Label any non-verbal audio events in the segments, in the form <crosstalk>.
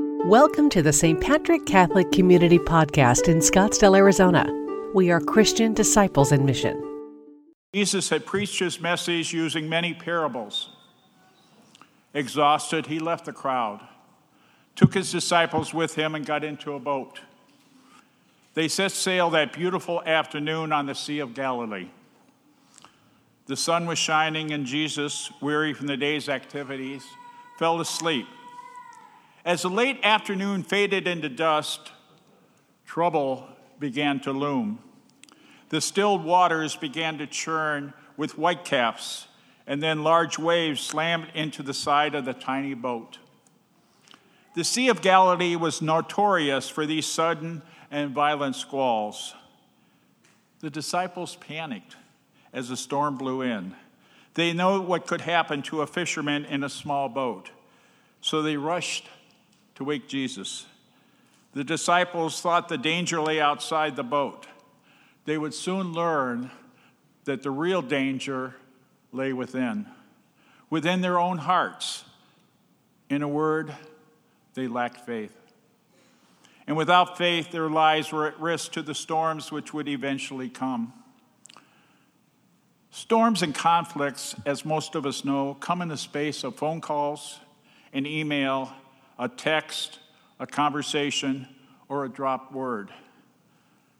Welcome to the St. Patrick Catholic Community Podcast in Scottsdale, Arizona. We are Christian disciples in mission. Jesus had preached his message using many parables. Exhausted, he left the crowd, took his disciples with him, and got into a boat. They set sail that beautiful afternoon on the Sea of Galilee. The sun was shining, and Jesus, weary from the day's activities, fell asleep. As the late afternoon faded into dust, trouble began to loom. The stilled waters began to churn with whitecaps, and then large waves slammed into the side of the tiny boat. The Sea of Galilee was notorious for these sudden and violent squalls. The disciples panicked as the storm blew in. They know what could happen to a fisherman in a small boat, so they rushed to wake Jesus. The disciples thought the danger lay outside the boat. They would soon learn that the real danger lay within, within their own hearts. In a word, they lacked faith. And without faith, their lives were at risk to the storms which would eventually come. Storms and conflicts, as most of us know, come in the space of phone calls, and email, a text, a conversation, or a dropped word.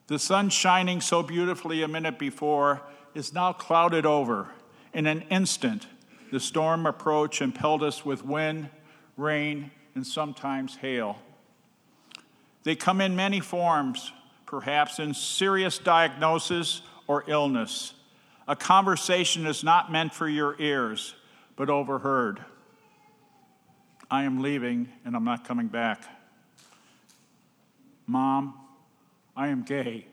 The sun shining so beautifully a minute before is now clouded over. In an instant, the storm approached and pelted us with wind, rain, and sometimes hail. They come in many forms, perhaps in serious diagnosis or illness. A conversation is not meant for your ears, but overheard. I am leaving and I'm not coming back. Mom, I am gay.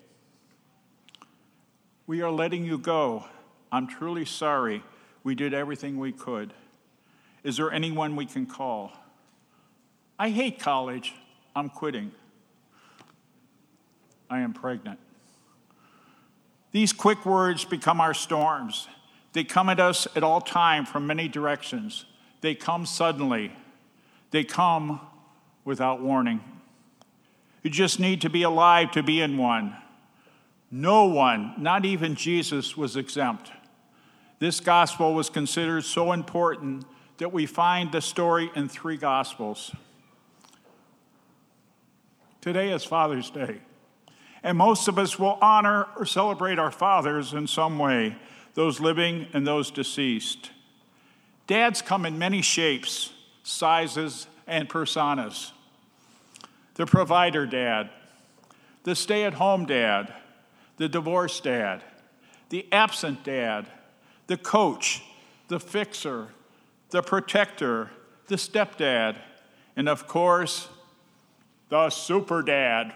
We are letting you go. I'm truly sorry. We did everything we could. Is there anyone we can call? I hate college. I'm quitting. I am pregnant. These quick words become our storms. They come at us at all time from many directions. They come suddenly. They come without warning. You just need to be alive to be in one. No one, not even Jesus, was exempt. This gospel was considered so important that we find the story in three gospels. Today is Father's Day. And most of us will honor or celebrate our fathers in some way, those living and those deceased. Dads come in many shapes, sizes, and personas the provider dad, the stay at home dad, the divorced dad, the absent dad, the coach, the fixer, the protector, the stepdad, and of course, the super dad.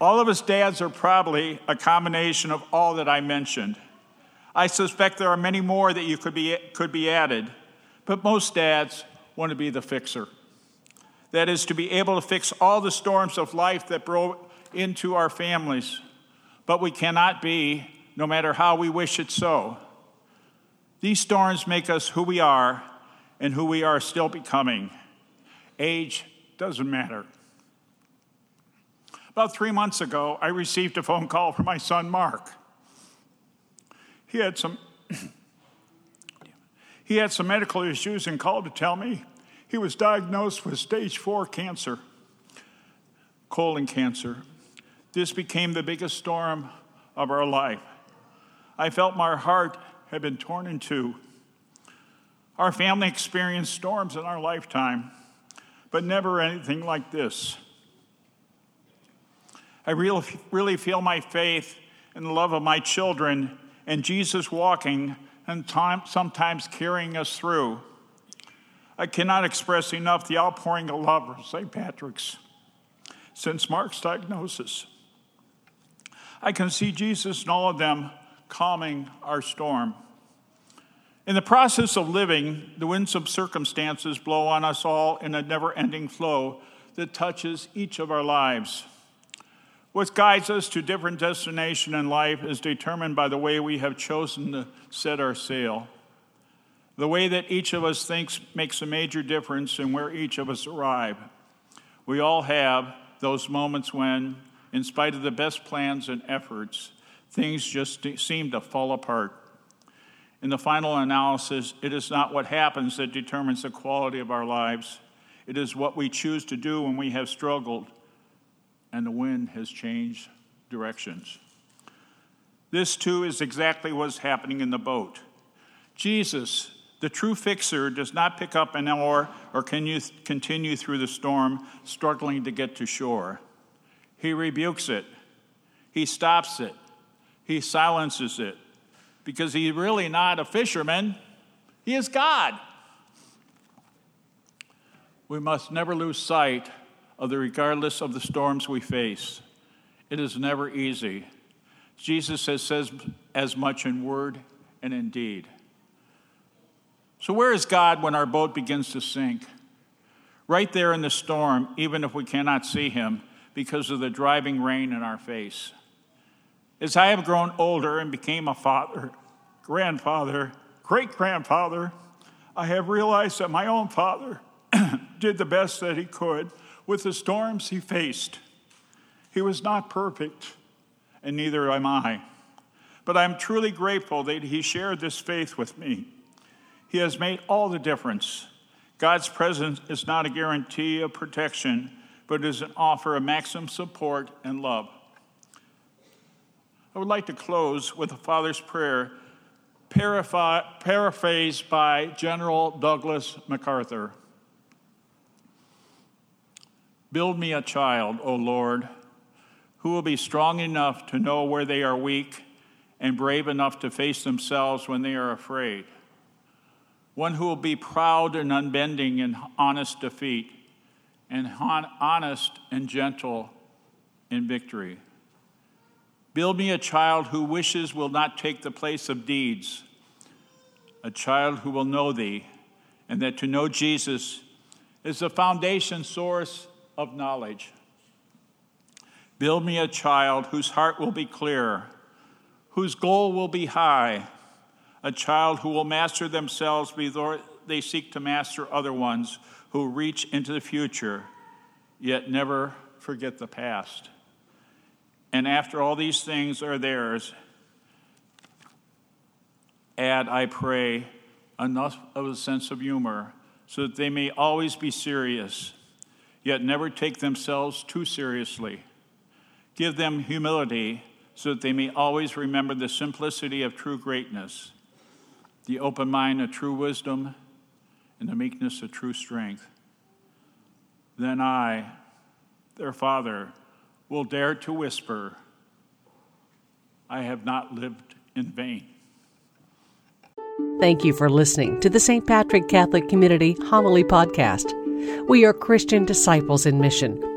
All of us dads are probably a combination of all that I mentioned. I suspect there are many more that you could be, could be added, but most dads want to be the fixer. That is, to be able to fix all the storms of life that blow into our families. But we cannot be, no matter how we wish it so. These storms make us who we are and who we are still becoming. Age doesn't matter. About three months ago, I received a phone call from my son Mark. He had some <clears throat> he had some medical issues and called to tell me he was diagnosed with stage 4 cancer, colon cancer. This became the biggest storm of our life. I felt my heart had been torn in two. Our family experienced storms in our lifetime, but never anything like this. I really, really feel my faith and the love of my children and Jesus walking and time, sometimes carrying us through. I cannot express enough the outpouring of love of St. Patrick's since Mark's diagnosis. I can see Jesus in all of them calming our storm. In the process of living, the winds of circumstances blow on us all in a never ending flow that touches each of our lives. What guides us to different destination in life is determined by the way we have chosen to set our sail. The way that each of us thinks makes a major difference in where each of us arrive. We all have those moments when, in spite of the best plans and efforts, things just seem to fall apart. In the final analysis, it is not what happens that determines the quality of our lives. It is what we choose to do when we have struggled and the wind has changed directions. This, too, is exactly what's happening in the boat. Jesus, the true fixer, does not pick up an oar or can you continue through the storm, struggling to get to shore. He rebukes it, he stops it, he silences it, because he's really not a fisherman, he is God. We must never lose sight of the regardless of the storms we face. It is never easy. Jesus has says as much in word and in deed. So, where is God when our boat begins to sink? Right there in the storm, even if we cannot see him because of the driving rain in our face. As I have grown older and became a father, grandfather, great grandfather, I have realized that my own father <clears throat> did the best that he could with the storms he faced. He was not perfect, and neither am I. But I'm truly grateful that he shared this faith with me. He has made all the difference. God's presence is not a guarantee of protection, but is an offer of maximum support and love. I would like to close with a Father's prayer, paraphrased by General Douglas MacArthur. Build me a child, O Lord, who will be strong enough to know where they are weak and brave enough to face themselves when they are afraid. One who will be proud and unbending in honest defeat, and honest and gentle in victory. Build me a child who wishes will not take the place of deeds, a child who will know thee, and that to know Jesus is the foundation source of knowledge. Build me a child whose heart will be clear, whose goal will be high, a child who will master themselves before they seek to master other ones who reach into the future, yet never forget the past. And after all these things are theirs, add, I pray, enough of a sense of humor so that they may always be serious yet never take themselves too seriously. Give them humility so that they may always remember the simplicity of true greatness, the open mind of true wisdom, and the meekness of true strength. Then I, their father, will dare to whisper, I have not lived in vain. Thank you for listening to the St. Patrick Catholic Community Homily Podcast. We are Christian disciples in mission